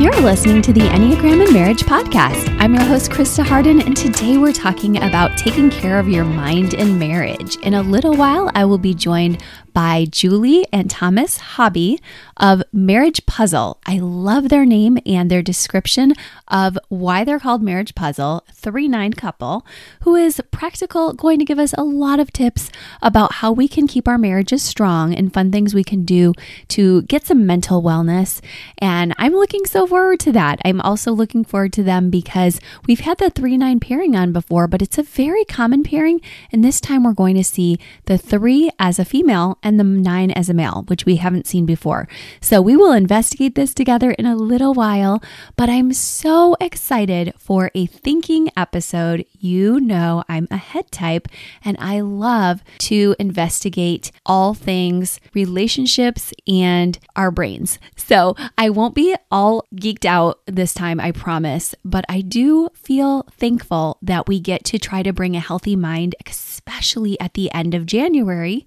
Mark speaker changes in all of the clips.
Speaker 1: You're listening to the Enneagram and Marriage Podcast. I'm your host, Christa Hardin, and today we're talking about taking care of your mind in marriage. In a little while, I will be joined by Julie and Thomas Hobby of Marriage Puzzle. I love their name and their description of why they're called Marriage Puzzle, 3 9 couple, who is practical, going to give us a lot of tips about how we can keep our marriages strong and fun things we can do to get some mental wellness. And I'm looking so forward to that. I'm also looking forward to them because we've had the 3 9 pairing on before, but it's a very common pairing. And this time we're going to see the 3 as a female and the nine as a male, which we haven't seen before. So we will investigate this together in a little while, but I'm so excited for a thinking episode. You know, I'm a head type and I love to investigate all things relationships and our brains. So I won't be all geeked out this time, I promise, but I do feel thankful that we get to try to bring a healthy mind, especially at the end of January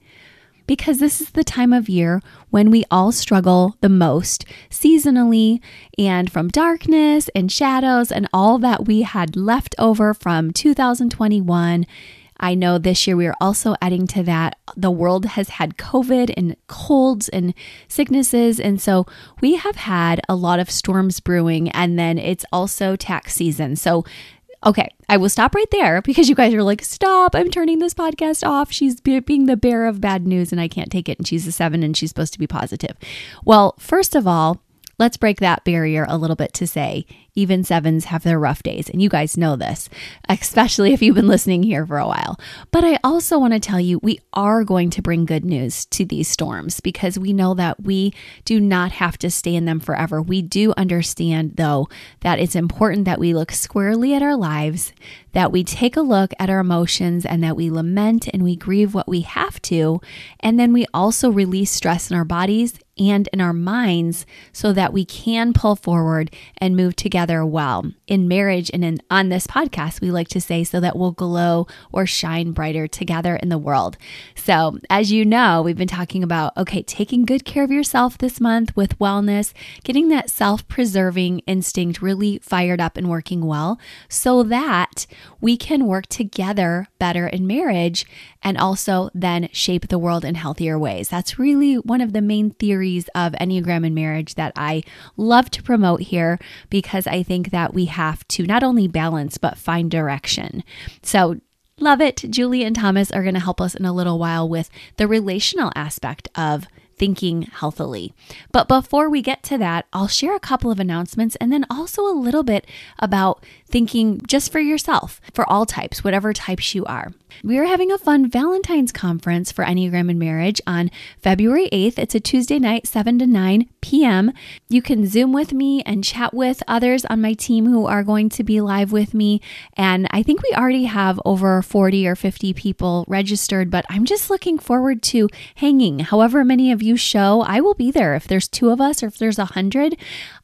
Speaker 1: because this is the time of year when we all struggle the most seasonally and from darkness and shadows and all that we had left over from 2021. I know this year we are also adding to that. The world has had COVID and colds and sicknesses. And so we have had a lot of storms brewing. And then it's also tax season. So Okay, I will stop right there because you guys are like, stop, I'm turning this podcast off. She's being the bearer of bad news and I can't take it. And she's a seven and she's supposed to be positive. Well, first of all, let's break that barrier a little bit to say even sevens have their rough days. And you guys know this, especially if you've been listening here for a while. But I also want to tell you, we are going to bring good news to these storms because we know that we do not have to stay in them forever. We do understand, though, that it's important that we look squarely at our lives, that we take a look at our emotions, and that we lament and we grieve what we have to. And then we also release stress in our bodies and in our minds so that we can pull forward and move together well. In marriage and in, on this podcast, we like to say so that we'll glow or shine brighter together in the world. So, as you know, we've been talking about okay, taking good care of yourself this month with wellness, getting that self preserving instinct really fired up and working well so that we can work together better in marriage and also then shape the world in healthier ways. That's really one of the main theories of Enneagram and marriage that I love to promote here because I think that we have to not only balance but find direction. So, love it. Julie and Thomas are going to help us in a little while with the relational aspect of thinking healthily. But before we get to that, I'll share a couple of announcements and then also a little bit about thinking just for yourself, for all types, whatever types you are. We are having a fun Valentine's conference for Enneagram and Marriage on February 8th. It's a Tuesday night, 7 to 9 p.m. You can Zoom with me and chat with others on my team who are going to be live with me. And I think we already have over 40 or 50 people registered, but I'm just looking forward to hanging. However, many of you show, I will be there. If there's two of us or if there's a hundred,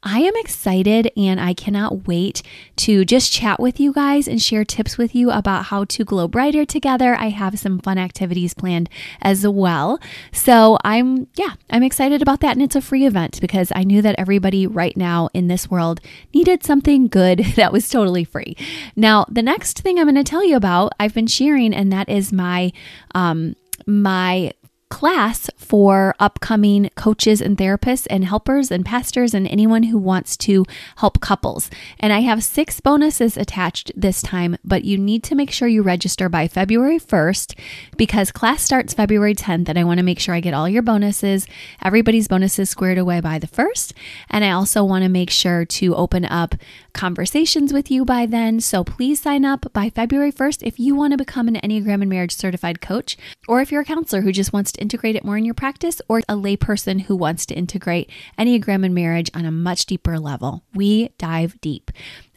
Speaker 1: I am excited and I cannot wait to just chat with you guys and share tips with you about how to glow brighter together. I have some fun activities planned as well. So I'm, yeah, I'm excited about that. And it's a free event because I knew that everybody right now in this world needed something good that was totally free. Now, the next thing I'm going to tell you about, I've been sharing, and that is my, um, my class for upcoming coaches and therapists and helpers and pastors and anyone who wants to help couples. And I have six bonuses attached this time, but you need to make sure you register by February 1st because class starts February 10th. And I want to make sure I get all your bonuses, everybody's bonuses squared away by the 1st. And I also want to make sure to open up conversations with you by then. So please sign up by February 1st if you want to become an Enneagram and Marriage certified coach, or if you're a counselor who just wants to integrate it more in your practice, or a layperson who wants to integrate Enneagram and marriage on a much deeper level. We dive deep.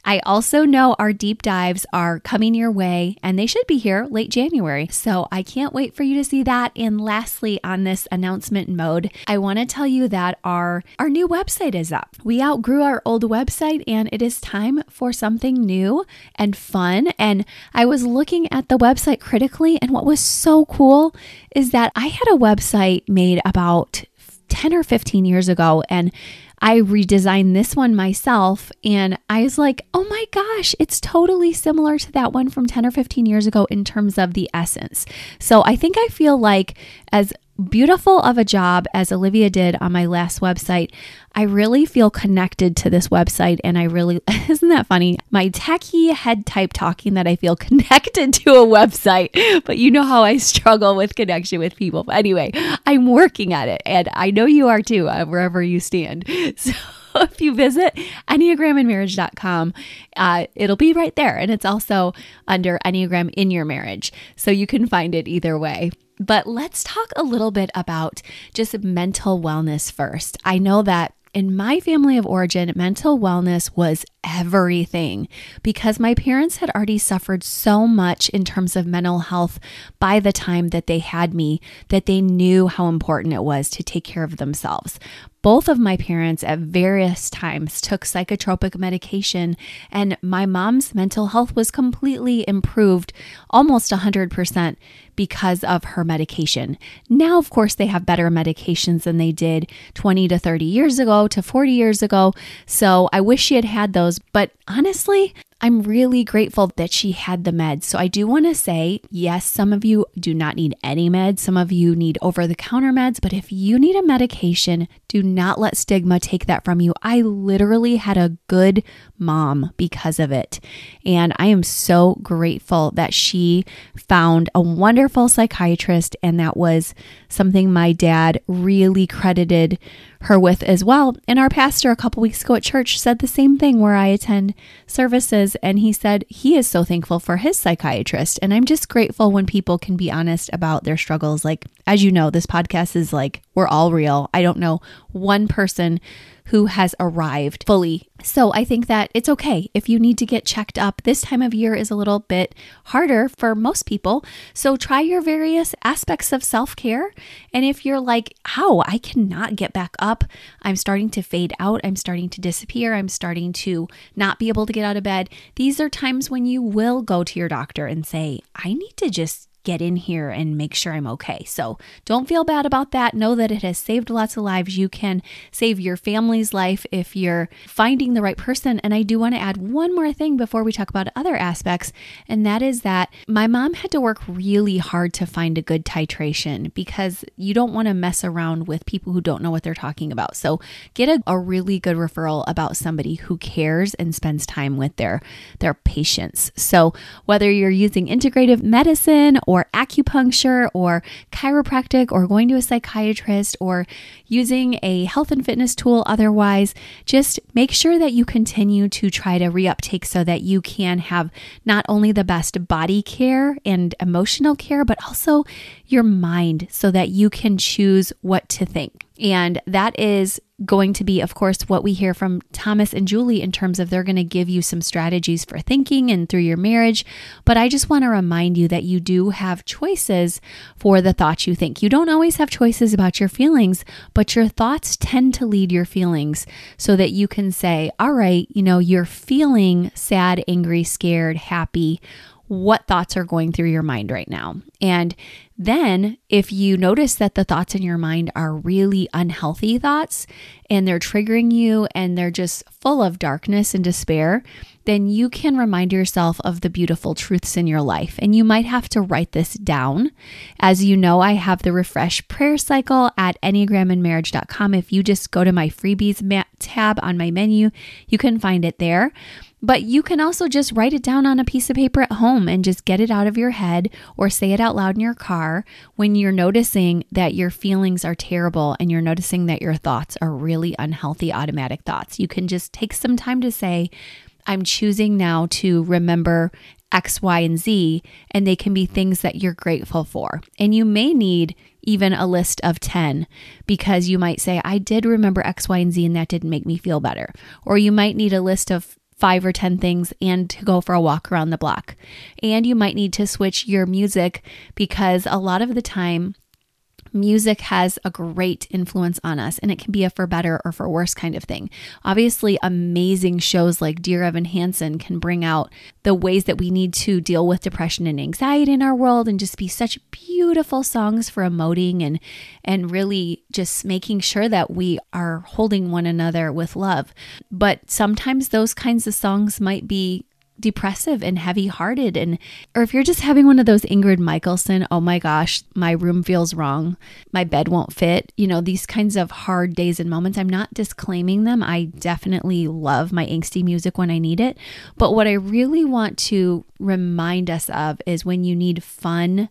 Speaker 1: I also know our deep dives are coming your way and they should be here late January. So I can't wait for you to see that. And lastly, on this announcement mode, I want to tell you that our, our new website is up. We outgrew our old website and it is time for something new and fun. And I was looking at the website critically, and what was so cool is that I had a website made about 10 or 15 years ago. And I redesigned this one myself and I was like, oh my gosh, it's totally similar to that one from 10 or 15 years ago in terms of the essence. So I think I feel like as beautiful of a job as Olivia did on my last website, I really feel connected to this website. And I really, isn't that funny? My techie head type talking that I feel connected to a website, but you know how I struggle with connection with people. But anyway, I'm working at it. And I know you are too, uh, wherever you stand. So, if you visit enneagramandmarriage.com, uh, it'll be right there. And it's also under Enneagram in your marriage. So you can find it either way. But let's talk a little bit about just mental wellness first. I know that in my family of origin, mental wellness was everything because my parents had already suffered so much in terms of mental health by the time that they had me that they knew how important it was to take care of themselves. Both of my parents at various times took psychotropic medication, and my mom's mental health was completely improved almost 100% because of her medication. Now, of course, they have better medications than they did 20 to 30 years ago to 40 years ago. So I wish she had had those. But honestly, I'm really grateful that she had the meds. So I do want to say, yes, some of you do not need any meds. Some of you need over the counter meds. But if you need a medication, do not let stigma take that from you. I literally had a good mom because of it. And I am so grateful that she found a wonderful psychiatrist. And that was something my dad really credited her with as well. And our pastor a couple weeks ago at church said the same thing where I attend services. And he said he is so thankful for his psychiatrist. And I'm just grateful when people can be honest about their struggles. Like, as you know, this podcast is like, we're all real. I don't know one person who has arrived fully. So I think that it's okay if you need to get checked up. This time of year is a little bit harder for most people. So try your various aspects of self care. And if you're like, how I cannot get back up, I'm starting to fade out, I'm starting to disappear, I'm starting to not be able to get out of bed, these are times when you will go to your doctor and say, I need to just get in here and make sure I'm okay. So don't feel bad about that. Know that it has saved lots of lives. You can save your family's life if you're finding the right person. And I do want to add one more thing before we talk about other aspects, and that is that my mom had to work really hard to find a good titration because you don't want to mess around with people who don't know what they're talking about. So get a, a really good referral about somebody who cares and spends time with their their patients. So whether you're using integrative medicine or or acupuncture or chiropractic or going to a psychiatrist or using a health and fitness tool otherwise, just make sure that you continue to try to reuptake so that you can have not only the best body care and emotional care, but also your mind so that you can choose what to think. And that is going to be, of course, what we hear from Thomas and Julie in terms of they're going to give you some strategies for thinking and through your marriage. But I just want to remind you that you do have choices for the thoughts you think. You don't always have choices about your feelings, but your thoughts tend to lead your feelings so that you can say, all right, you know, you're feeling sad, angry, scared, happy what thoughts are going through your mind right now. And then, if you notice that the thoughts in your mind are really unhealthy thoughts and they're triggering you and they're just full of darkness and despair, then you can remind yourself of the beautiful truths in your life. And you might have to write this down. As you know, I have the refresh prayer cycle at enneagramandmarriage.com. If you just go to my freebies tab on my menu, you can find it there. But you can also just write it down on a piece of paper at home and just get it out of your head or say it out loud in your car when you're noticing that your feelings are terrible and you're noticing that your thoughts are really unhealthy automatic thoughts. You can just take some time to say, I'm choosing now to remember X, Y, and Z, and they can be things that you're grateful for. And you may need even a list of 10 because you might say, I did remember X, Y, and Z, and that didn't make me feel better. Or you might need a list of five or 10 things and to go for a walk around the block. And you might need to switch your music because a lot of the time, music has a great influence on us and it can be a for better or for worse kind of thing. Obviously, amazing shows like Dear Evan Hansen can bring out the ways that we need to deal with depression and anxiety in our world and just be such beautiful songs for emoting and and really just making sure that we are holding one another with love. But sometimes those kinds of songs might be depressive and heavy hearted and or if you're just having one of those Ingrid Michaelson, oh my gosh, my room feels wrong, my bed won't fit, you know, these kinds of hard days and moments, I'm not disclaiming them. I definitely love my angsty music when I need it, but what I really want to remind us of is when you need fun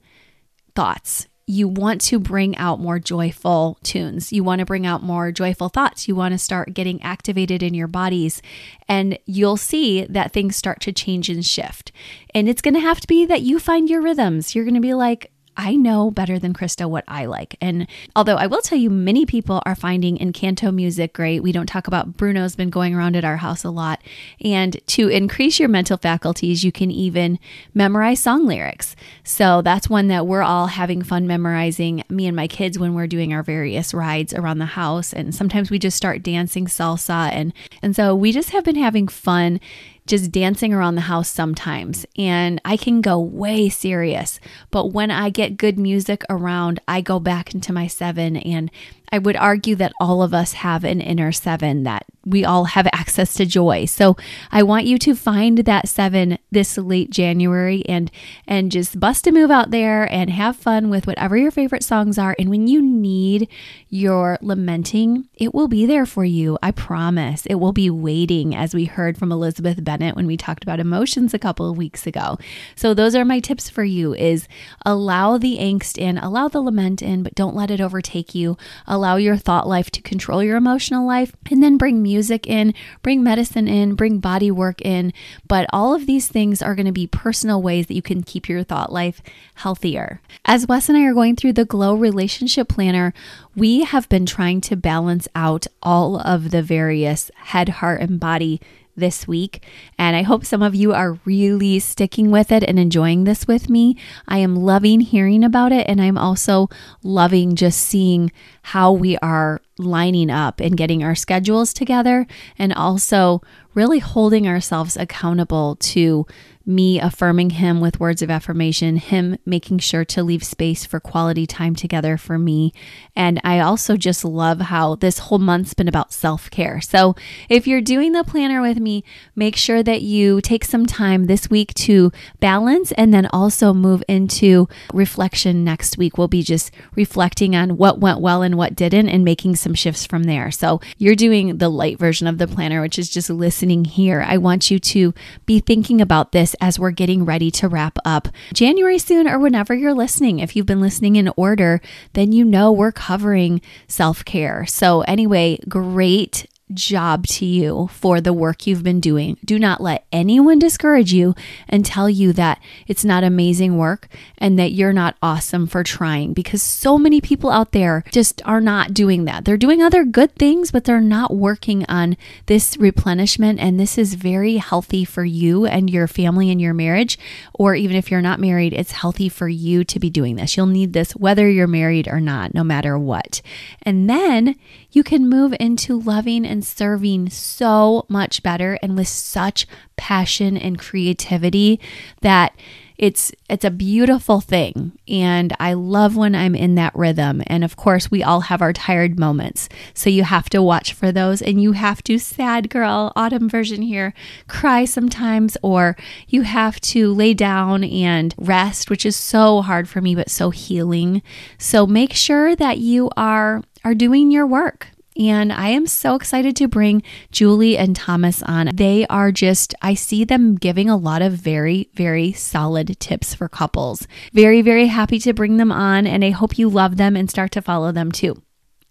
Speaker 1: thoughts you want to bring out more joyful tunes. You want to bring out more joyful thoughts. You want to start getting activated in your bodies. And you'll see that things start to change and shift. And it's going to have to be that you find your rhythms. You're going to be like, I know better than Christa what I like. And although I will tell you, many people are finding Encanto music great. We don't talk about Bruno's been going around at our house a lot. And to increase your mental faculties, you can even memorize song lyrics. So that's one that we're all having fun memorizing, me and my kids, when we're doing our various rides around the house. And sometimes we just start dancing salsa. And, and so we just have been having fun just dancing around the house sometimes and I can go way serious. But when I get good music around, I go back into my seven and I would argue that all of us have an inner seven, that we all have access to joy. So I want you to find that seven this late January and and just bust a move out there and have fun with whatever your favorite songs are. And when you need your lamenting, it will be there for you. I promise. It will be waiting, as we heard from Elizabeth Bennett when we talked about emotions a couple of weeks ago. So those are my tips for you is allow the angst in, allow the lament in, but don't let it overtake you allow your thought life to control your emotional life, and then bring music in, bring medicine in, bring body work in. But all of these things are going to be personal ways that you can keep your thought life healthier. As Wes and I are going through the Glow Relationship Planner, we have been trying to balance out all of the various head, heart, and body this week. And I hope some of you are really sticking with it and enjoying this with me. I am loving hearing about it. And I'm also loving just seeing how we are lining up and getting our schedules together and also really holding ourselves accountable to me affirming him with words of affirmation, him making sure to leave space for quality time together for me. And I also just love how this whole month's been about self care. So if you're doing the planner with me, make sure that you take some time this week to balance and then also move into reflection next week. We'll be just reflecting on what went well and what didn't and making some shifts from there. So you're doing the light version of the planner, which is just listening here. I want you to be thinking about this as we're getting ready to wrap up January soon or whenever you're listening. If you've been listening in order, then you know we're covering self care. So, anyway, great job to you for the work you've been doing. Do not let anyone discourage you and tell you that it's not amazing work and that you're not awesome for trying because so many people out there just are not doing that. They're doing other good things, but they're not working on this replenishment. And this is very healthy for you and your family and your marriage. Or even if you're not married, it's healthy for you to be doing this. You'll need this whether you're married or not, no matter what. And then you can move into loving and serving so much better and with such passion and creativity that it's it's a beautiful thing. And I love when I'm in that rhythm. And of course we all have our tired moments. So you have to watch for those and you have to sad girl autumn version here cry sometimes or you have to lay down and rest which is so hard for me but so healing. So make sure that you are are doing your work. And I am so excited to bring Julie and Thomas on. They are just, I see them giving a lot of very, very solid tips for couples. Very, very happy to bring them on. And I hope you love them and start to follow them too.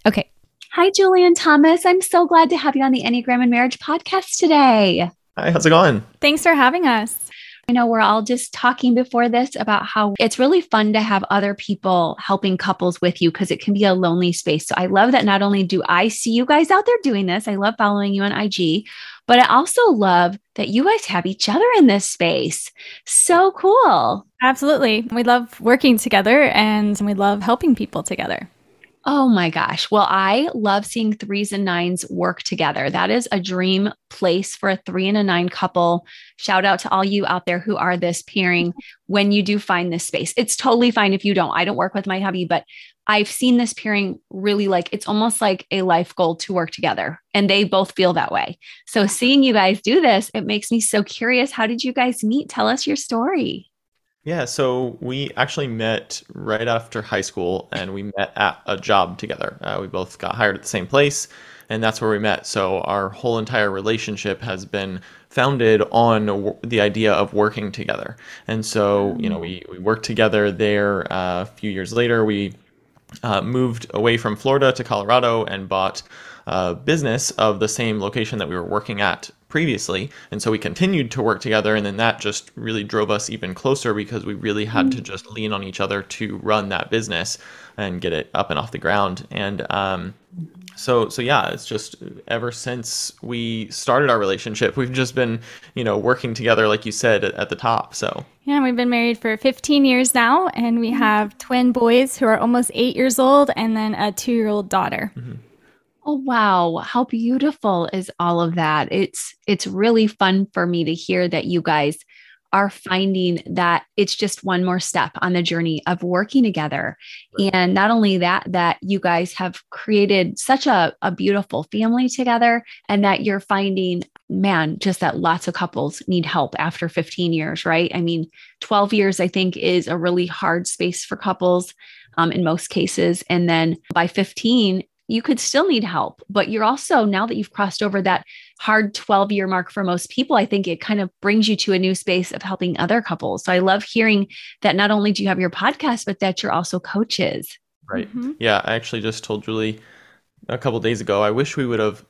Speaker 1: Okay. Hi, Julie and Thomas. I'm so glad to have you on the Enneagram and Marriage podcast today.
Speaker 2: Hi, how's it going?
Speaker 3: Thanks for having us.
Speaker 1: I know we're all just talking before this about how it's really fun to have other people helping couples with you because it can be a lonely space. So I love that not only do I see you guys out there doing this, I love following you on IG, but I also love that you guys have each other in this space. So cool.
Speaker 3: Absolutely. We love working together and we love helping people together.
Speaker 1: Oh my gosh. Well, I love seeing threes and nines work together. That is a dream place for a three and a nine couple. Shout out to all you out there who are this pairing when you do find this space. It's totally fine if you don't. I don't work with my hubby, but I've seen this pairing really like it's almost like a life goal to work together. And they both feel that way. So seeing you guys do this, it makes me so curious. How did you guys meet? Tell us your story.
Speaker 2: Yeah, so we actually met right after high school and we met at a job together. Uh, we both got hired at the same place and that's where we met. So our whole entire relationship has been founded on the idea of working together. And so, you know, we, we worked together there. Uh, a few years later, we uh, moved away from Florida to Colorado and bought a business of the same location that we were working at previously. And so we continued to work together. And then that just really drove us even closer because we really had to mm. just lean on each other to run that business and get it up and off the ground. And um, so, so yeah, it's just ever since we started our relationship, we've just been, you know, working together, like you said at, at the top. So,
Speaker 3: yeah, we've been married for 15 years now, and we have twin boys who are almost eight years old and then a two year old daughter. Mm-hmm.
Speaker 1: Oh wow, how beautiful is all of that. It's it's really fun for me to hear that you guys are finding that it's just one more step on the journey of working together. Right. And not only that, that you guys have created such a, a beautiful family together, and that you're finding, man, just that lots of couples need help after 15 years, right? I mean, 12 years, I think, is a really hard space for couples. Um, in most cases. And then by 15, you could still need help, but you're also, now that you've crossed over that hard 12 year mark for most people, I think it kind of brings you to a new space of helping other couples. So I love hearing that not only do you have your podcast, but that you're also coaches.
Speaker 2: Right. Mm-hmm. Yeah. I actually just told Julie a couple days ago, I wish we would have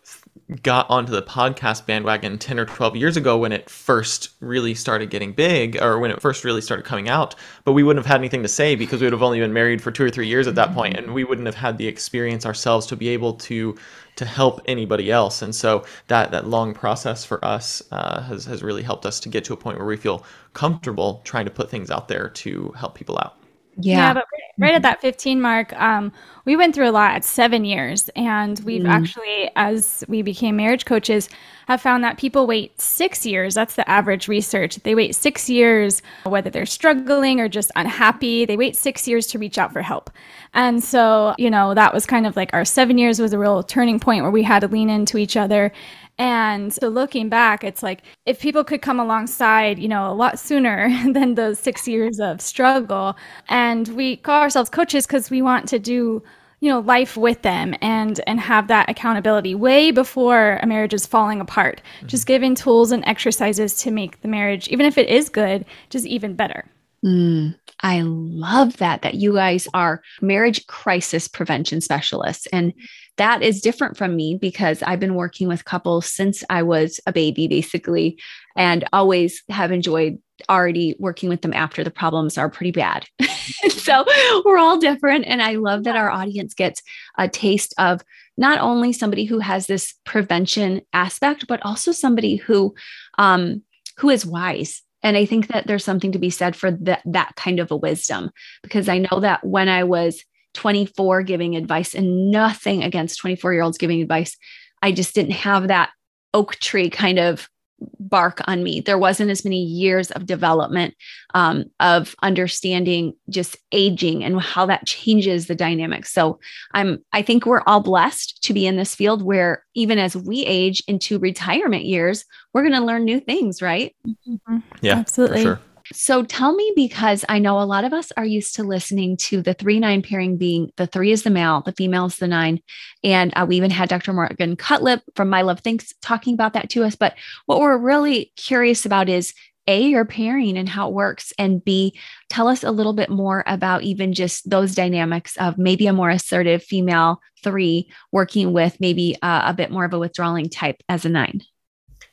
Speaker 2: got onto the podcast bandwagon 10 or 12 years ago when it first really started getting big or when it first really started coming out but we wouldn't have had anything to say because we would have only been married for two or three years at that point and we wouldn't have had the experience ourselves to be able to to help anybody else. And so that that long process for us uh, has, has really helped us to get to a point where we feel comfortable trying to put things out there to help people out
Speaker 3: yeah. yeah. but right at that 15 mark, um, we went through a lot at seven years. And we've mm. actually, as we became marriage coaches, have found that people wait six years. That's the average research. They wait six years, whether they're struggling or just unhappy, they wait six years to reach out for help. And so, you know, that was kind of like our seven years was a real turning point where we had to lean into each other and so looking back, it's like if people could come alongside, you know, a lot sooner than those six years of struggle. And we call ourselves coaches because we want to do you know life with them and and have that accountability way before a marriage is falling apart mm-hmm. just giving tools and exercises to make the marriage even if it is good just even better
Speaker 1: mm, i love that that you guys are marriage crisis prevention specialists and that is different from me because I've been working with couples since I was a baby, basically, and always have enjoyed already working with them after the problems are pretty bad. so we're all different. And I love that our audience gets a taste of not only somebody who has this prevention aspect, but also somebody who, um, who is wise and I think that there's something to be said for that, that kind of a wisdom, because I know that when I was 24 giving advice and nothing against 24 year olds giving advice. I just didn't have that oak tree kind of bark on me. There wasn't as many years of development um, of understanding just aging and how that changes the dynamics. So I'm I think we're all blessed to be in this field where even as we age into retirement years, we're going to learn new things, right?
Speaker 2: Mm-hmm. Yeah, absolutely. Sure.
Speaker 1: So tell me, because I know a lot of us are used to listening to the three nine pairing being the three is the male, the female is the nine. And uh, we even had Dr. Morgan Cutlip from My Love Thinks talking about that to us. But what we're really curious about is a, your pairing and how it works, and B, tell us a little bit more about even just those dynamics of maybe a more assertive female three working with maybe uh, a bit more of a withdrawing type as a nine.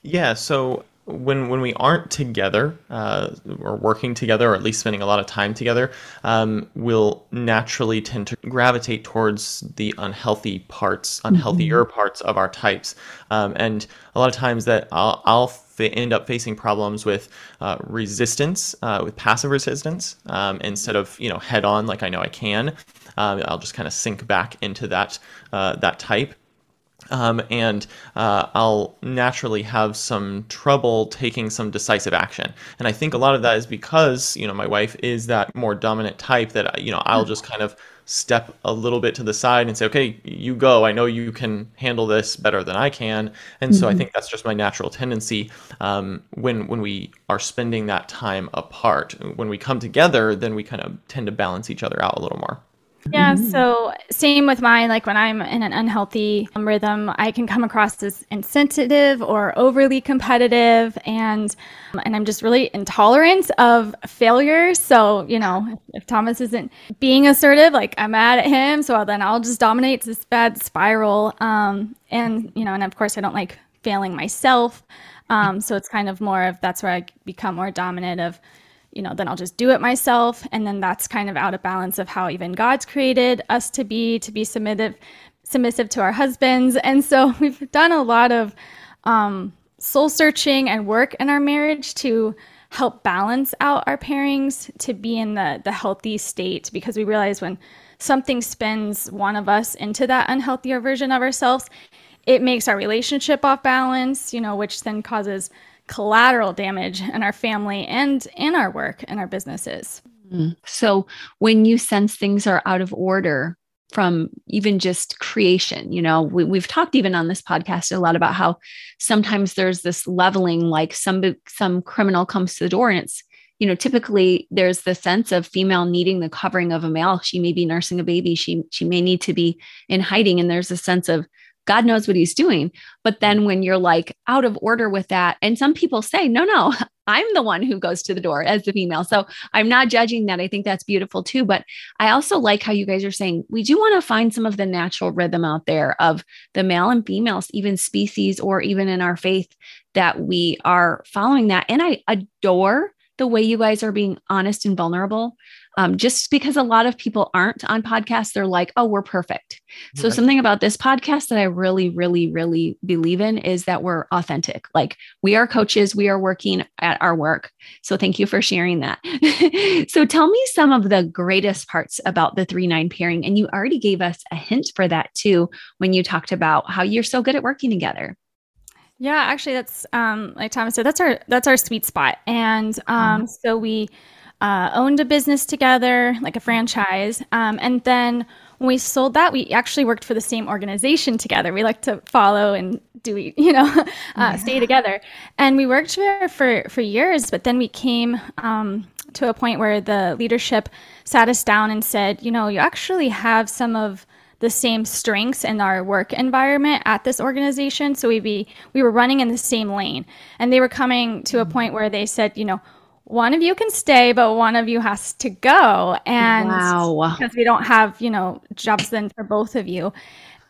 Speaker 2: Yeah. So when when we aren't together uh, or working together, or at least spending a lot of time together, um, we'll naturally tend to gravitate towards the unhealthy parts, unhealthier mm-hmm. parts of our types. Um, and a lot of times that I'll, I'll end up facing problems with uh, resistance, uh, with passive resistance, um, instead of you know head on like I know I can. Um, I'll just kind of sink back into that uh, that type. Um, and uh, I'll naturally have some trouble taking some decisive action. And I think a lot of that is because you know my wife is that more dominant type that you know I'll just kind of step a little bit to the side and say, okay, you go. I know you can handle this better than I can. And mm-hmm. so I mm-hmm. think that's just my natural tendency. Um, when when we are spending that time apart, when we come together, then we kind of tend to balance each other out a little more.
Speaker 3: Yeah, mm-hmm. so same with mine. Like when I'm in an unhealthy rhythm, I can come across as insensitive or overly competitive, and and I'm just really intolerant of failure. So you know, if Thomas isn't being assertive, like I'm mad at him, so then I'll just dominate this bad spiral. Um, and you know, and of course, I don't like failing myself. Um, so it's kind of more of that's where I become more dominant of you know, then I'll just do it myself. And then that's kind of out of balance of how even God's created us to be, to be submissive, submissive to our husbands. And so we've done a lot of um, soul searching and work in our marriage to help balance out our pairings to be in the the healthy state because we realize when something spins one of us into that unhealthier version of ourselves, it makes our relationship off balance, you know, which then causes collateral damage in our family and in our work and our businesses.
Speaker 1: So when you sense things are out of order, from even just creation. You know, we, have talked even on this podcast a lot about how sometimes there's this leveling, like some some criminal comes to the door, and it's you know typically there's the sense of female needing the covering of a male. She may be nursing a baby. She she may need to be in hiding, and there's a sense of God knows what he's doing. But then mm. when you're like out of order with that, and some people say, no, no, I'm the one who goes to the door as the female. So I'm not judging that. I think that's beautiful too. But I also like how you guys are saying we do want to find some of the natural rhythm out there of the male and females, even species or even in our faith, that we are following that. And I adore the way you guys are being honest and vulnerable um, just because a lot of people aren't on podcasts, they're like, oh, we're perfect. So, right. something about this podcast that I really, really, really believe in is that we're authentic. Like, we are coaches, we are working at our work. So, thank you for sharing that. so, tell me some of the greatest parts about the 3 9 pairing. And you already gave us a hint for that too when you talked about how you're so good at working together.
Speaker 3: Yeah, actually, that's um, like Thomas said. That's our that's our sweet spot, and um, mm-hmm. so we uh, owned a business together, like a franchise. Um, and then when we sold that, we actually worked for the same organization together. We like to follow and do, you know, uh, yeah. stay together. And we worked there for, for years, but then we came um, to a point where the leadership sat us down and said, you know, you actually have some of the same strengths in our work environment at this organization. So we be we were running in the same lane, and they were coming to a mm. point where they said, you know, one of you can stay, but one of you has to go. And wow. because we don't have, you know, jobs then for both of you.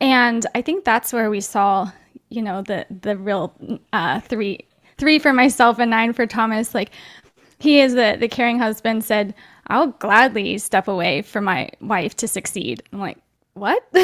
Speaker 3: And I think that's where we saw, you know, the the real uh, three three for myself and nine for Thomas. Like he is the the caring husband said, I'll gladly step away for my wife to succeed. I'm like, what?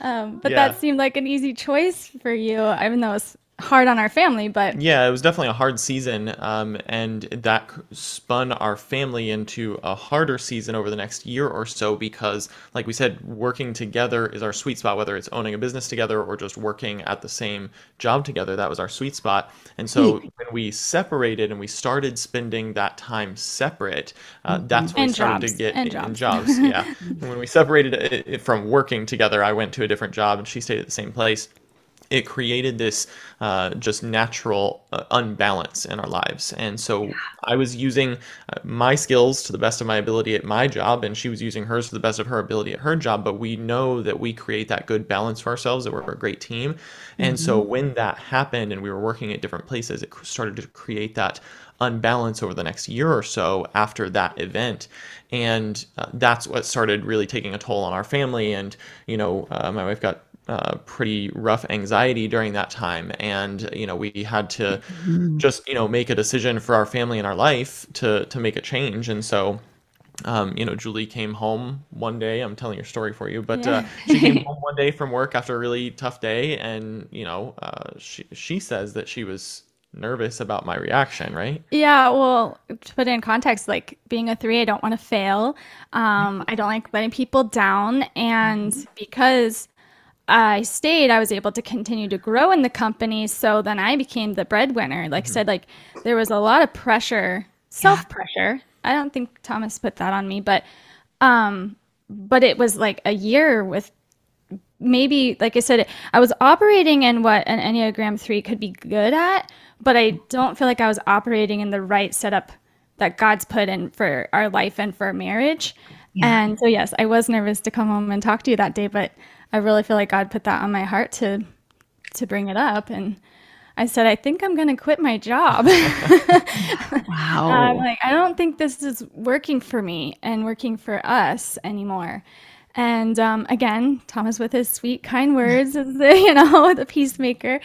Speaker 3: um, but yeah. that seemed like an easy choice for you, even though it's hard on our family, but
Speaker 2: yeah, it was definitely a hard season, um, and that spun our family into a harder season over the next year or so because, like we said, working together is our sweet spot. Whether it's owning a business together or just working at the same job together, that was our sweet spot. And so hmm. when we separated and we started spending that time separate, uh, mm-hmm. that's when and we started jobs. to get
Speaker 3: and jobs.
Speaker 2: jobs yeah, when we separated it from working together, I went to a different job and she stayed at the same place it created this uh, just natural uh, unbalance in our lives. And so. I was using uh, my skills to the best of my ability at my job, and she was using hers to the best of her ability at her job. But we know that we create that good balance for ourselves, that we're a great team. And mm-hmm. so when that happened and we were working at different places, it started to create that unbalance over the next year or so after that event and uh, that's what started really taking a toll on our family and you know uh, my wife got uh, pretty rough anxiety during that time, and you know we had to mm-hmm. just you know make a decision for our family and our life to to make a change, and so. Um, you know, Julie came home one day. I'm telling your story for you, but yeah. uh, she came home one day from work after a really tough day, and you know, uh, she she says that she was nervous about my reaction, right?
Speaker 3: Yeah, well, to put it in context, like being a three, I don't want to fail. Um, I don't like letting people down. And because I stayed, I was able to continue to grow in the company. So then I became the breadwinner. Like mm-hmm. I said, like there was a lot of pressure, self pressure. Yeah. I don't think Thomas put that on me, but um, but it was like a year with maybe like I said, I was operating in what an Enneagram three could be good at, but I don't feel like I was operating in the right setup that God's put in for our life and for marriage. Yeah. And so, yes, I was nervous to come home and talk to you that day, but I really feel like God put that on my heart to to bring it up. And I said, I think I'm going to quit my job. wow. I'm like, I don't think this is working for me and working for us anymore. And um, again, Thomas, with his sweet, kind words, the, you know, the peacemaker,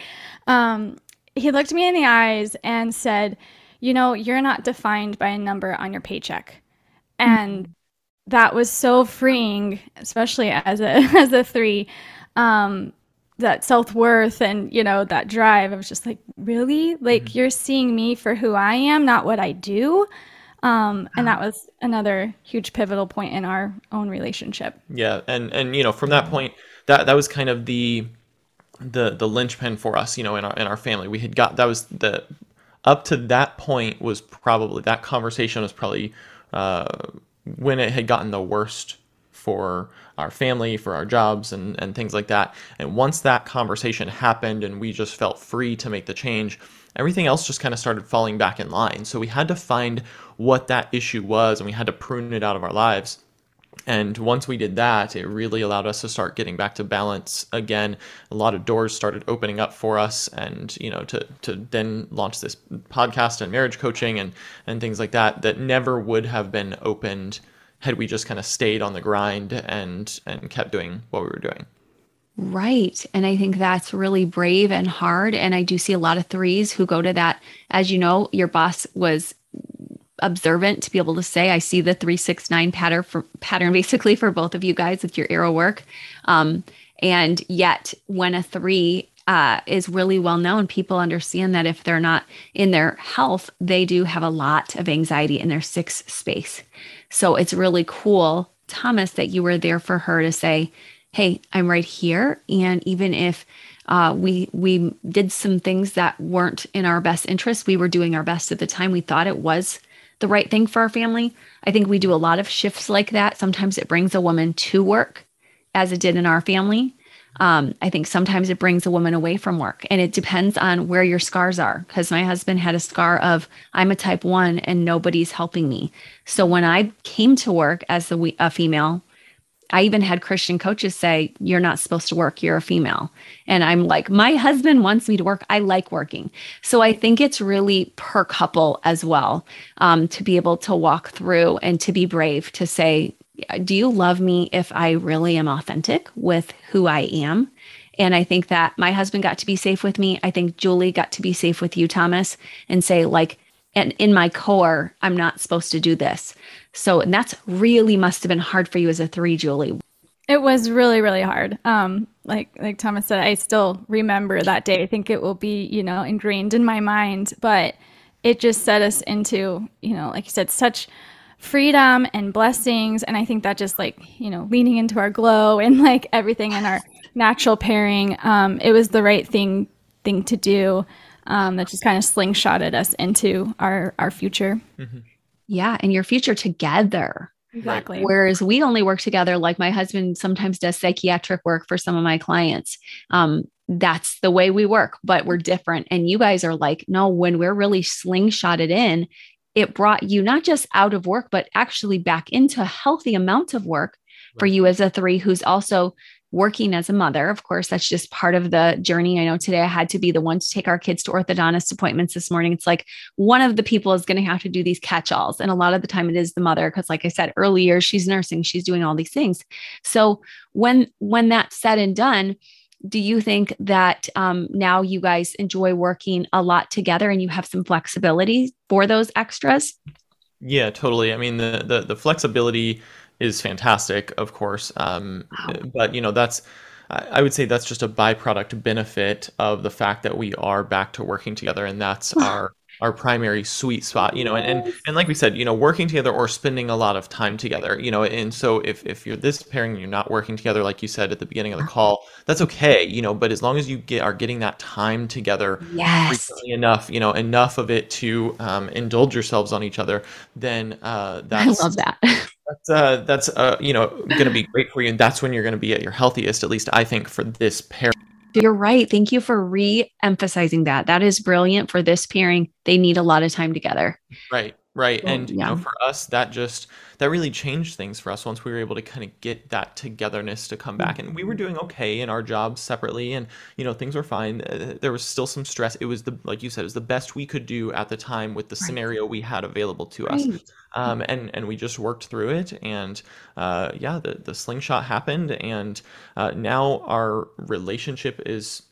Speaker 3: um, he looked me in the eyes and said, You know, you're not defined by a number on your paycheck. And. That was so freeing, especially as a as a three. Um, that self-worth and you know that drive i was just like really like mm-hmm. you're seeing me for who i am not what i do um, and that was another huge pivotal point in our own relationship
Speaker 2: yeah and and you know from that point that that was kind of the the the linchpin for us, you know, in our in our family. We had got that was the up to that point was probably that conversation was probably uh, when it had gotten the worst for our family, for our jobs, and and things like that. And once that conversation happened, and we just felt free to make the change, everything else just kind of started falling back in line. So we had to find what that issue was, and we had to prune it out of our lives. And once we did that, it really allowed us to start getting back to balance again. A lot of doors started opening up for us, and you know, to to then launch this podcast and marriage coaching and and things like that that never would have been opened had we just kind of stayed on the grind and and kept doing what we were doing.
Speaker 1: Right. And I think that's really brave and hard. And I do see a lot of threes who go to that. As you know, your boss was observant to be able to say i see the 369 pattern for pattern basically for both of you guys with your arrow work um, and yet when a three uh, is really well known people understand that if they're not in their health they do have a lot of anxiety in their six space so it's really cool thomas that you were there for her to say hey i'm right here and even if uh, we we did some things that weren't in our best interest. We were doing our best at the time. We thought it was the right thing for our family. I think we do a lot of shifts like that. Sometimes it brings a woman to work, as it did in our family. Um, I think sometimes it brings a woman away from work, and it depends on where your scars are. Because my husband had a scar of I'm a type one and nobody's helping me. So when I came to work as a, a female, I even had Christian coaches say, You're not supposed to work, you're a female. And I'm like, My husband wants me to work. I like working. So I think it's really per couple as well um, to be able to walk through and to be brave to say, Do you love me if I really am authentic with who I am? And I think that my husband got to be safe with me. I think Julie got to be safe with you, Thomas, and say, like, and in my core, I'm not supposed to do this. So and that's really must have been hard for you as a three, Julie.
Speaker 3: It was really, really hard. Um, like like Thomas said, I still remember that day. I think it will be, you know, ingrained in my mind. But it just set us into, you know, like you said, such freedom and blessings. And I think that just like, you know, leaning into our glow and like everything in our natural pairing, um, it was the right thing thing to do. Um, that just kind of slingshotted us into our our future. Mm-hmm.
Speaker 1: Yeah, and your future together.
Speaker 3: Exactly.
Speaker 1: Whereas we only work together, like my husband sometimes does psychiatric work for some of my clients. Um, that's the way we work, but we're different. And you guys are like, no, when we're really slingshotted in, it brought you not just out of work, but actually back into a healthy amount of work right. for you as a three who's also working as a mother. Of course, that's just part of the journey. I know today I had to be the one to take our kids to orthodontist appointments this morning. It's like one of the people is going to have to do these catch alls. And a lot of the time it is the mother, because like I said earlier, she's nursing, she's doing all these things. So when when that's said and done, do you think that um, now you guys enjoy working a lot together and you have some flexibility for those extras?
Speaker 2: Yeah, totally. I mean, the the, the flexibility is fantastic, of course. Um, wow. But you know, that's I would say that's just a byproduct benefit of the fact that we are back to working together, and that's our our primary sweet spot you know and, and and like we said you know working together or spending a lot of time together you know and so if if you're this pairing and you're not working together like you said at the beginning of the call that's okay you know but as long as you get are getting that time together
Speaker 1: yes
Speaker 2: enough you know enough of it to um, indulge yourselves on each other then uh that's
Speaker 1: i love that
Speaker 2: that's uh that's uh you know going to be great for you and that's when you're going to be at your healthiest at least i think for this pair.
Speaker 1: You're right. Thank you for re-emphasizing that. That is brilliant for this pairing. They need a lot of time together.
Speaker 2: Right right. And yeah. you know for us that just that really changed things for us once we were able to kind of get that togetherness to come back and we were doing okay in our jobs separately and you know things were fine uh, there was still some stress it was the like you said it was the best we could do at the time with the right. scenario we had available to right. us um, and and we just worked through it and uh, yeah the, the slingshot happened and uh, now our relationship is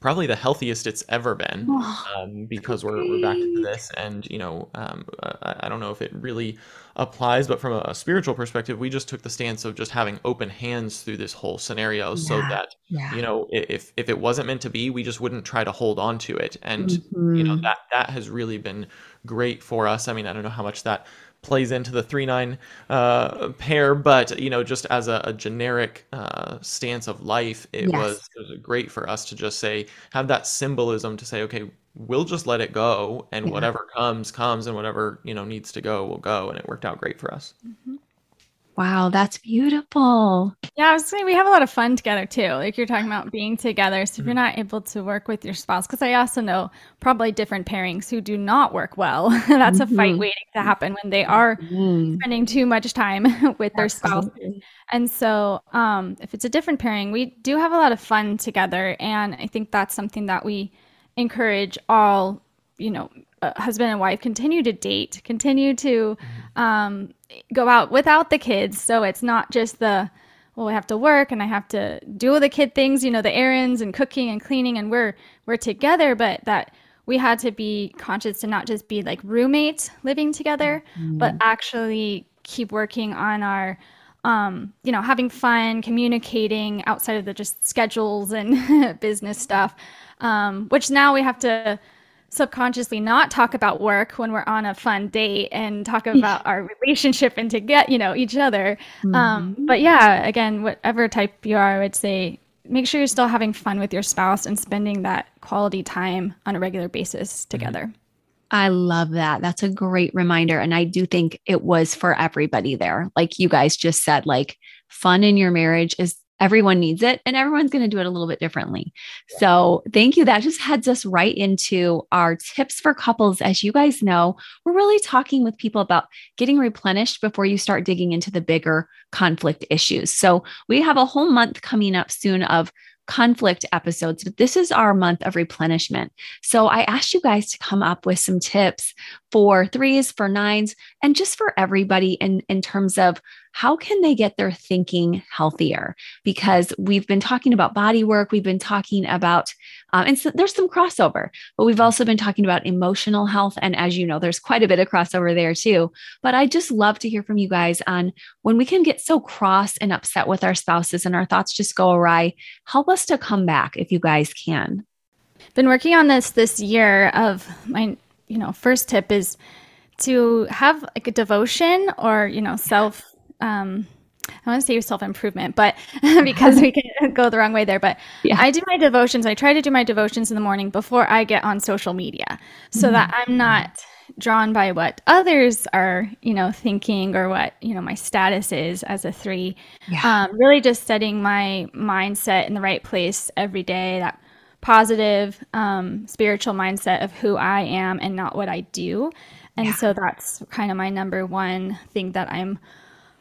Speaker 2: probably the healthiest it's ever been um, because we're, we're back to this and you know um, I, I, don't know if it really applies but from a, a, spiritual perspective we just took the stance of just having open hands through this whole scenario yeah. so that yeah. you know if if it wasn't meant to be we just wouldn't try to hold on to it and mm-hmm. you know mm-hmm. that that has really been great for us i mean i don't know how much that plays into the three nine uh, pair, but you know, just as a, a generic uh, stance of life, it yes. was it was great for us to just say have that symbolism to say, okay, we'll just let it go, and yeah. whatever comes comes, and whatever you know needs to go will go, and it worked out great for us. Mm-hmm.
Speaker 1: Wow, that's beautiful.
Speaker 3: Yeah, I was saying we have a lot of fun together too. Like you're talking about being together. So if you're mm-hmm. not able to work with your spouse, because I also know probably different pairings who do not work well. that's mm-hmm. a fight mm-hmm. waiting to happen when they are mm-hmm. spending too much time with their spouse. And so um, if it's a different pairing, we do have a lot of fun together. And I think that's something that we encourage all, you know, husband and wife continue to date, continue to um, go out without the kids. So it's not just the, well, I have to work and I have to do all the kid things, you know, the errands and cooking and cleaning, and we're we're together, but that we had to be conscious to not just be like roommates living together, mm-hmm. but actually keep working on our um, you know, having fun, communicating outside of the just schedules and business stuff, um, which now we have to subconsciously not talk about work when we're on a fun date and talk about our relationship and to get you know each other um, mm-hmm. um, but yeah again whatever type you are i would say make sure you're still having fun with your spouse and spending that quality time on a regular basis mm-hmm. together
Speaker 1: I love that. That's a great reminder. And I do think it was for everybody there. Like you guys just said, like fun in your marriage is everyone needs it and everyone's going to do it a little bit differently. So, thank you. That just heads us right into our tips for couples. As you guys know, we're really talking with people about getting replenished before you start digging into the bigger conflict issues. So, we have a whole month coming up soon of conflict episodes, but this is our month of replenishment. So I asked you guys to come up with some tips for threes, for nines, and just for everybody in, in terms of how can they get their thinking healthier? Because we've been talking about body work, we've been talking about, um, and so there's some crossover, but we've also been talking about emotional health. And as you know, there's quite a bit of crossover there too. But I just love to hear from you guys on when we can get so cross and upset with our spouses and our thoughts just go awry. Help us to come back if you guys can.
Speaker 3: Been working on this this year of my, you know, first tip is to have like a devotion or, you know, self um, I want to say self improvement, but because we can go the wrong way there. But yeah. I do my devotions. I try to do my devotions in the morning before I get on social media so mm-hmm. that I'm not drawn by what others are, you know, thinking or what, you know, my status is as a three. Yeah. Um, really just setting my mindset in the right place every day, that positive, um, spiritual mindset of who I am and not what I do. And yeah. so that's kind of my number one thing that I'm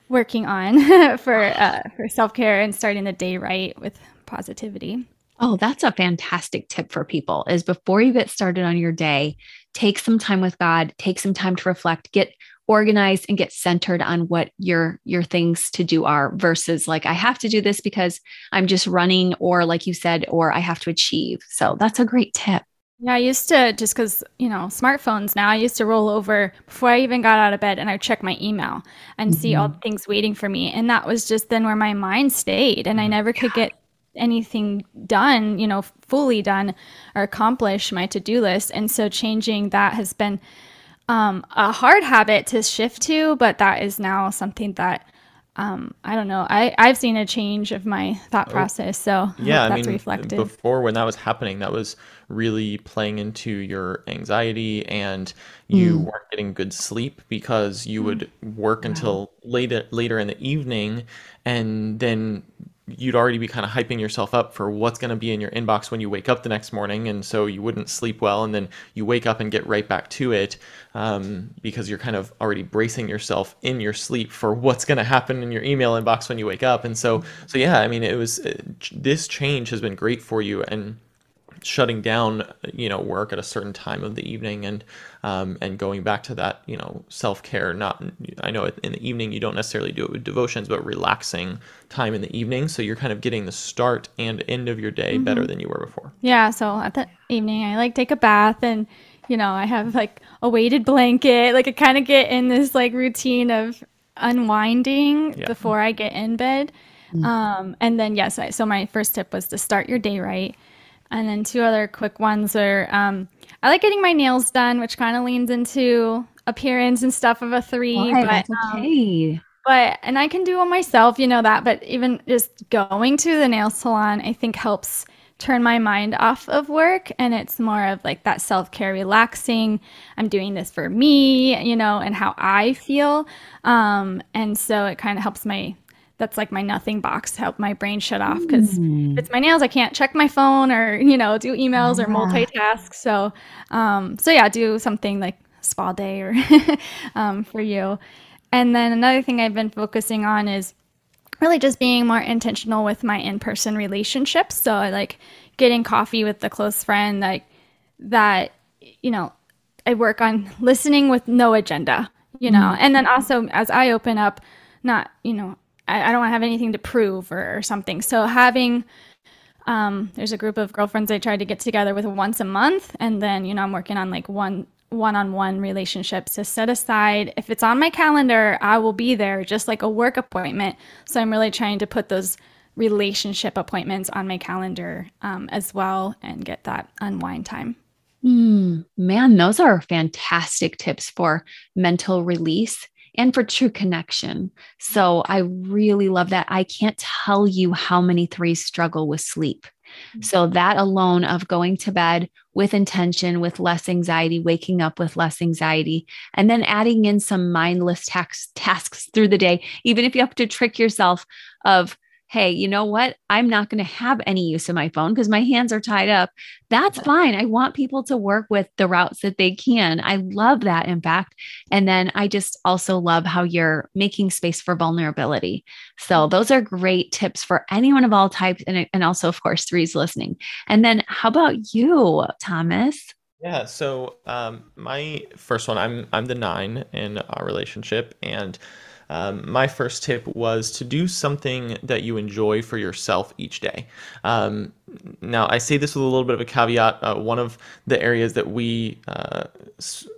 Speaker 3: working on for uh, for self care and starting the day right with positivity.
Speaker 1: Oh, that's a fantastic tip for people is before you get started on your day, take some time with God, take some time to reflect, get organized and get centered on what your your things to do are versus like I have to do this because I'm just running or like you said or I have to achieve. So that's a great tip.
Speaker 3: Yeah, I used to just because, you know, smartphones now, I used to roll over before I even got out of bed and I would check my email and mm-hmm. see all the things waiting for me. And that was just then where my mind stayed and I mm-hmm. never could get anything done, you know, fully done or accomplish my to do list. And so changing that has been um, a hard habit to shift to, but that is now something that um, I don't know. I, I've seen a change of my thought oh, process. So
Speaker 2: yeah, I mean, reflected. before when that was happening, that was really playing into your anxiety and you mm. weren't getting good sleep because you mm. would work until later later in the evening and then you'd already be kind of hyping yourself up for what's going to be in your inbox when you wake up the next morning and so you wouldn't sleep well and then you wake up and get right back to it um, because you're kind of already bracing yourself in your sleep for what's going to happen in your email inbox when you wake up and so so yeah i mean it was uh, this change has been great for you and shutting down you know work at a certain time of the evening and um, and going back to that you know self-care not i know in the evening you don't necessarily do it with devotions but relaxing time in the evening so you're kind of getting the start and end of your day mm-hmm. better than you were before
Speaker 3: yeah so at the evening i like take a bath and you know i have like a weighted blanket like i kind of get in this like routine of unwinding yeah. before i get in bed mm-hmm. um, and then yes I, so my first tip was to start your day right and then two other quick ones are um, I like getting my nails done, which kind of leans into appearance and stuff of a three. Why, but, um, okay. Um, but and I can do it myself, you know that. But even just going to the nail salon, I think helps turn my mind off of work and it's more of like that self-care relaxing i'm doing this for me you know and how i feel um, and so it kind of helps my that's like my nothing box to help my brain shut off because mm. it's my nails i can't check my phone or you know do emails or multitask so um so yeah do something like spa day or um, for you and then another thing i've been focusing on is really just being more intentional with my in-person relationships so I like getting coffee with a close friend like that you know i work on listening with no agenda you know mm. and then also as i open up not you know I, I don't have anything to prove or, or something. So having um, there's a group of girlfriends I try to get together with once a month, and then you know I'm working on like one one-on-one relationships to set aside. If it's on my calendar, I will be there, just like a work appointment. So I'm really trying to put those relationship appointments on my calendar um, as well and get that unwind time.
Speaker 1: Mm, man, those are fantastic tips for mental release and for true connection. So I really love that. I can't tell you how many threes struggle with sleep. Mm-hmm. So that alone of going to bed with intention, with less anxiety, waking up with less anxiety, and then adding in some mindless tax- tasks through the day, even if you have to trick yourself of hey, you know what? I'm not going to have any use of my phone because my hands are tied up. That's fine. I want people to work with the routes that they can. I love that, in fact. And then I just also love how you're making space for vulnerability. So, those are great tips for anyone of all types. And, and also, of course, threes listening. And then, how about you, Thomas?
Speaker 2: Yeah, so um, my first one, I'm I'm the nine in our relationship, and um, my first tip was to do something that you enjoy for yourself each day. Um, now, I say this with a little bit of a caveat. Uh, one of the areas that we uh,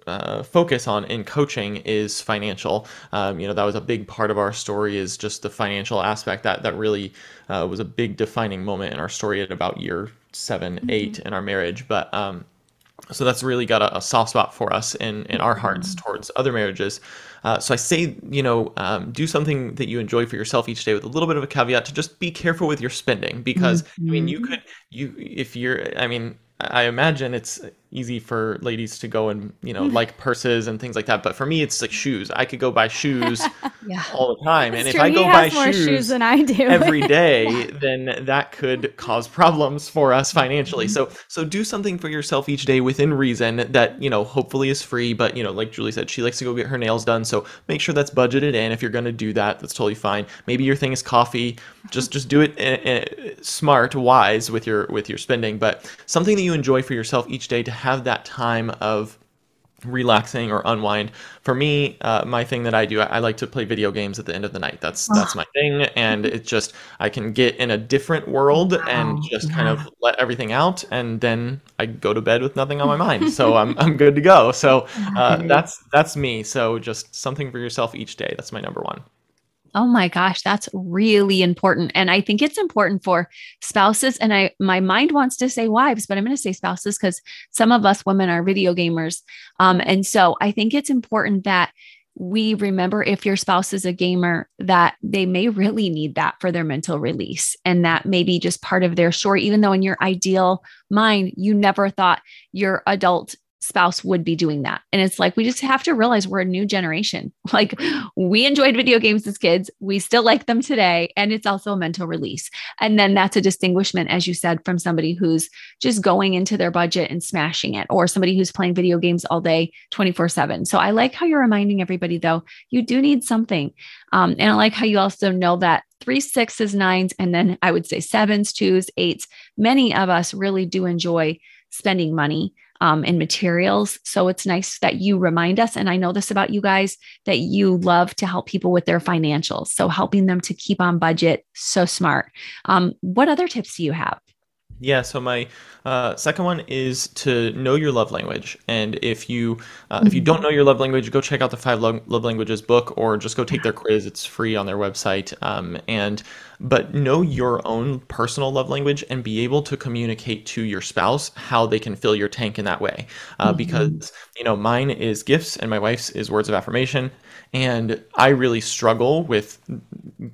Speaker 2: uh, focus on in coaching is financial. Um, you know, that was a big part of our story is just the financial aspect. That that really uh, was a big defining moment in our story at about year 7 mm-hmm. eight in our marriage. But um, so that's really got a, a, soft spot for us in in our hearts mm-hmm. towards other marriages. Uh, so I say, you know, um, do something that you enjoy for yourself each day with a little bit of a caveat to just be careful with your spending because mm-hmm. I mean, you mm-hmm. could you if you're I mean, I imagine it's easy for ladies to go and you know like purses and things like that but for me it's like shoes. I could go buy shoes yeah. all the time That's and true. if i go buy shoes, shoes, than i do. every day then that could cause problems for us financially. Mm-hmm. so so do something for yourself each day within reason that you know hopefully is free but you know like julie said she likes to go get her nails done so make sure that's budgeted in. If you're going to do that that's totally fine. Maybe your thing is coffee. Just just do it uh, smart wise with your with your spending but something that you enjoy for yourself each day to have that time of relaxing or unwind. For me, uh, my thing that I do, I, I, like to play video games at the end of the night. That's that's my thing, and it's just I can get in a different world and just kind of let everything out, and then I go to bed with nothing on my mind. So I'm I'm good to go. So uh, that's that's me. So just something for yourself each day. That's my number one.
Speaker 1: Oh my gosh, that's really important. And I think it's important for spouses. And I my mind wants to say wives, but I'm going to say spouses because some of us women are video gamers. Um, and so I think it's important that we remember if your spouse is a gamer that they may really need that for their mental release and that may be just part of their story even though in your ideal mind you never thought your adult spouse would be doing that. And it's like, we just have to realize we're a new generation. Like, we enjoyed video games as kids, we still like them today. And it's also a mental release. And then that's a distinguishment, as you said, from somebody who's just going into their budget and smashing it, or somebody who's playing video games all day, 24 7. So I like how you're reminding everybody, though, you do need something. Um, and I like how you also know that three sixes, nines, and then I would say sevens, twos, eights. Many of us really do enjoy spending money um, and materials. So it's nice that you remind us. And I know this about you guys that you love to help people with their financials. So helping them to keep on budget, so smart. Um, what other tips do you have?
Speaker 2: Yeah, so my uh, second one is to know your love language, and if you uh, if you don't know your love language, go check out the Five Love, love Languages book, or just go take their quiz. It's free on their website. Um, and but know your own personal love language and be able to communicate to your spouse how they can fill your tank in that way. Uh, mm-hmm. Because you know, mine is gifts, and my wife's is words of affirmation, and I really struggle with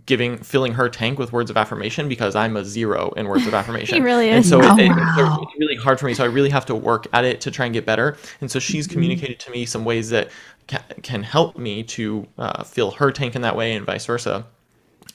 Speaker 2: giving filling her tank with words of affirmation because I'm a zero in words of affirmation.
Speaker 3: he really is.
Speaker 2: And so oh, it, wow. it's really hard for me. So I really have to work at it to try and get better. And so she's mm-hmm. communicated to me some ways that ca- can help me to uh, fill her tank in that way and vice versa.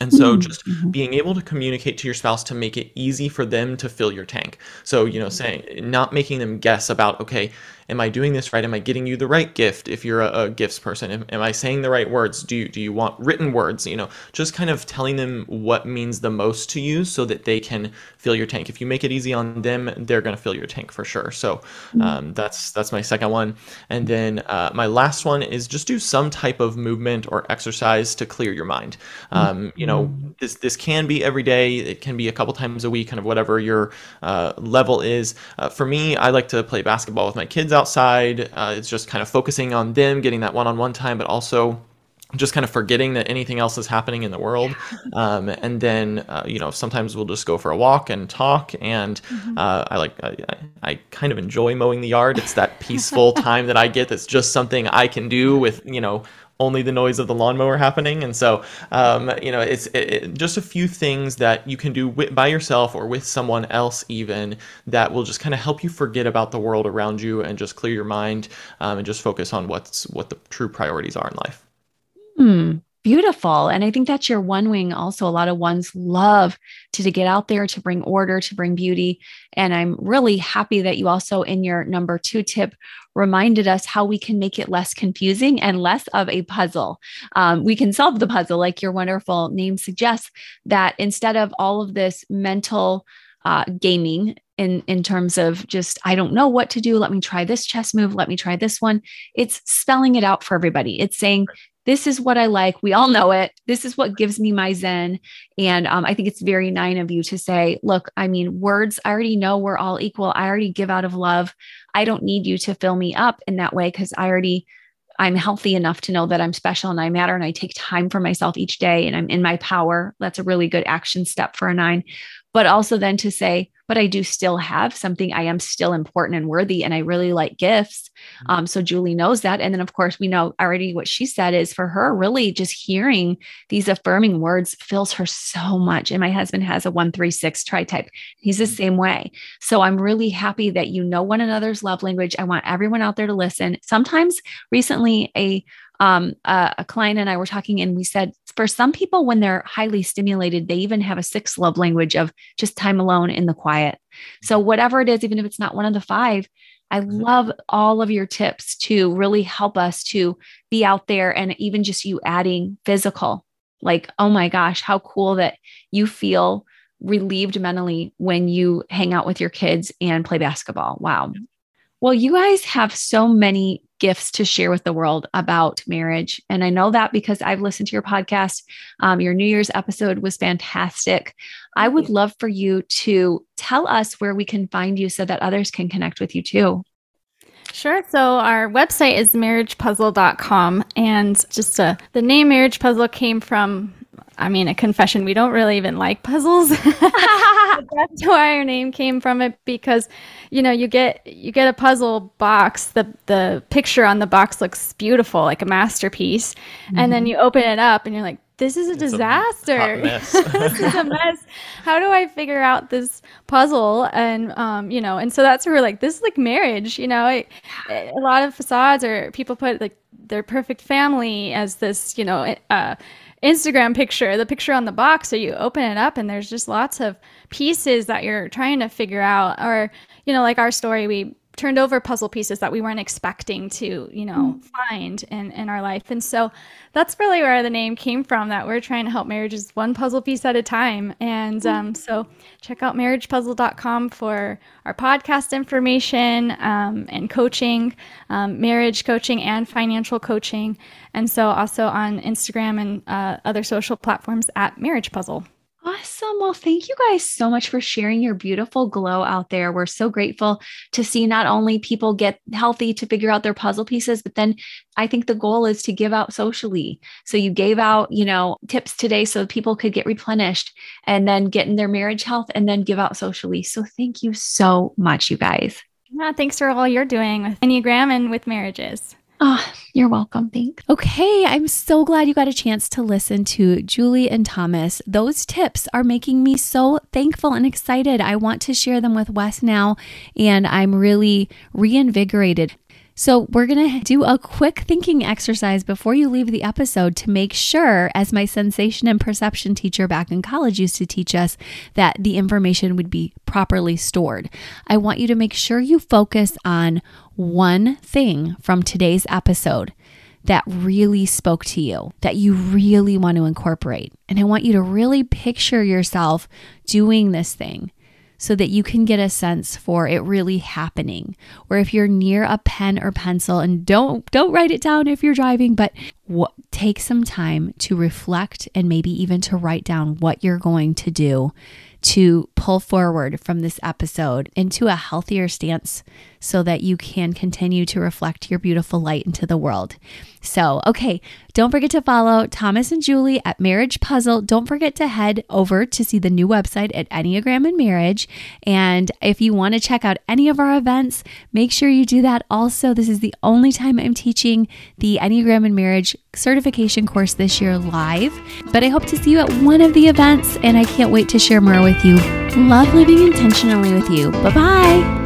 Speaker 2: And so mm-hmm. just mm-hmm. being able to communicate to your spouse to make it easy for them to fill your tank. So, you know, saying not making them guess about, okay, am I doing this right? Am I getting you the right gift if you're a, a gifts person? Am, am, I saying the right words? Do you, do you want written words? You know, just kind of telling them what means the most to you so that they can fill your tank. If you make it easy on them, they're going to fill your tank for sure. So mm-hmm. um, that's that's my second one. And then uh, my last one is just do some type of movement or exercise to clear your mind. Um, you know, mm-hmm. this this can be every day. It can be a couple times a week, kind of whatever your uh, level is. Uh, for me, I like to play basketball with my kids outside. Uh, it's just kind of focusing on them, getting that one-on-one time, but also just kind of forgetting that anything else is happening in the world. Um, and then, uh, you know, sometimes we'll just go for a walk and talk. And mm-hmm. uh, I like, I, I, kind of enjoy mowing the yard. It's that peaceful time that I get that's just something I can do with, you know, only the noise of the lawnmower happening. And so, um, you know, it's it, just a few things that you can do with, by yourself or with someone else, even that will just kind of help you forget about the world around you and just clear your mind um, and just focus on what's what the true priorities are in life.
Speaker 1: Hmm beautiful. And I think that's your one wing. Also, a lot of ones love to, to get out there to bring order, to bring beauty. And I'm really happy that you also, in your number two tip, reminded us how we can make it less confusing and less of a puzzle. Um, we can solve the puzzle, like your wonderful name suggests, that instead of all of this mental uh, gaming in in terms of just I don't know what to do. Let me try this chess move. Let me try this one. It's spelling it out for everybody. It's saying this is what I like. We all know it. This is what gives me my Zen. And um, I think it's very nine of you to say, look, I mean, words, I already know we're all equal. I already give out of love. I don't need you to fill me up in that way because I already, I'm healthy enough to know that I'm special and I matter and I take time for myself each day and I'm in my power. That's a really good action step for a nine. But also then to say, but I do still have something. I am still important and worthy, and I really like gifts. Mm-hmm. Um, so Julie knows that. And then, of course, we know already what she said is for her, really just hearing these affirming words fills her so much. And my husband has a one, three, six tri type. He's the mm-hmm. same way. So I'm really happy that you know one another's love language. I want everyone out there to listen. Sometimes recently, a um, a, a client and I were talking, and we said for some people, when they're highly stimulated, they even have a sixth love language of just time alone in the quiet. So, whatever it is, even if it's not one of the five, I mm-hmm. love all of your tips to really help us to be out there and even just you adding physical. Like, oh my gosh, how cool that you feel relieved mentally when you hang out with your kids and play basketball. Wow. Well, you guys have so many gifts to share with the world about marriage. And I know that because I've listened to your podcast. Um, your New Year's episode was fantastic. I would love for you to tell us where we can find you so that others can connect with you too.
Speaker 3: Sure. So our website is marriagepuzzle.com. And just uh, the name Marriage Puzzle came from I mean, a confession, we don't really even like puzzles. that's why our name came from it because, you know, you get you get a puzzle box, the the picture on the box looks beautiful, like a masterpiece. Mm-hmm. And then mm-hmm. you open it up and you're like, this is a it's disaster. A this is a mess. How do I figure out this puzzle? And um, you know, and so that's where we're like, this is like marriage. You know, it, it, a lot of facades or people put like their perfect family as this, you know, uh, Instagram picture, the picture on the box. So you open it up and there's just lots of pieces that you're trying to figure out. Or, you know, like our story, we turned over puzzle pieces that we weren't expecting to, you know, mm. find in, in our life. And so that's really where the name came from that we're trying to help marriages one puzzle piece at a time. And mm. um, so check out marriagepuzzle.com for our podcast information um, and coaching, um, marriage coaching and financial coaching. And so also on Instagram and uh, other social platforms at Marriage Puzzle.
Speaker 1: Awesome. Well, thank you guys so much for sharing your beautiful glow out there. We're so grateful to see not only people get healthy to figure out their puzzle pieces, but then I think the goal is to give out socially. So you gave out, you know, tips today so people could get replenished and then get in their marriage health and then give out socially. So thank you so much, you guys.
Speaker 3: Yeah, thanks for all you're doing with Enneagram and with marriages.
Speaker 1: Oh, you're welcome. Thanks. Okay, I'm so glad you got a chance to listen to Julie and Thomas. Those tips are making me so thankful and excited. I want to share them with Wes now, and I'm really reinvigorated. So, we're going to do a quick thinking exercise before you leave the episode to make sure, as my sensation and perception teacher back in college used to teach us, that the information would be properly stored. I want you to make sure you focus on one thing from today's episode that really spoke to you, that you really want to incorporate. And I want you to really picture yourself doing this thing so that you can get a sense for it really happening. Or if you're near a pen or pencil and don't don't write it down if you're driving, but take some time to reflect and maybe even to write down what you're going to do to pull forward from this episode into a healthier stance so that you can continue to reflect your beautiful light into the world. So, okay, don't forget to follow Thomas and Julie at Marriage Puzzle. Don't forget to head over to see the new website at Enneagram and Marriage. And if you want to check out any of our events, make sure you do that also. This is the only time I'm teaching the Enneagram and Marriage certification course this year live. But I hope to see you at one of the events, and I can't wait to share more with you. Love living intentionally with you. Bye bye.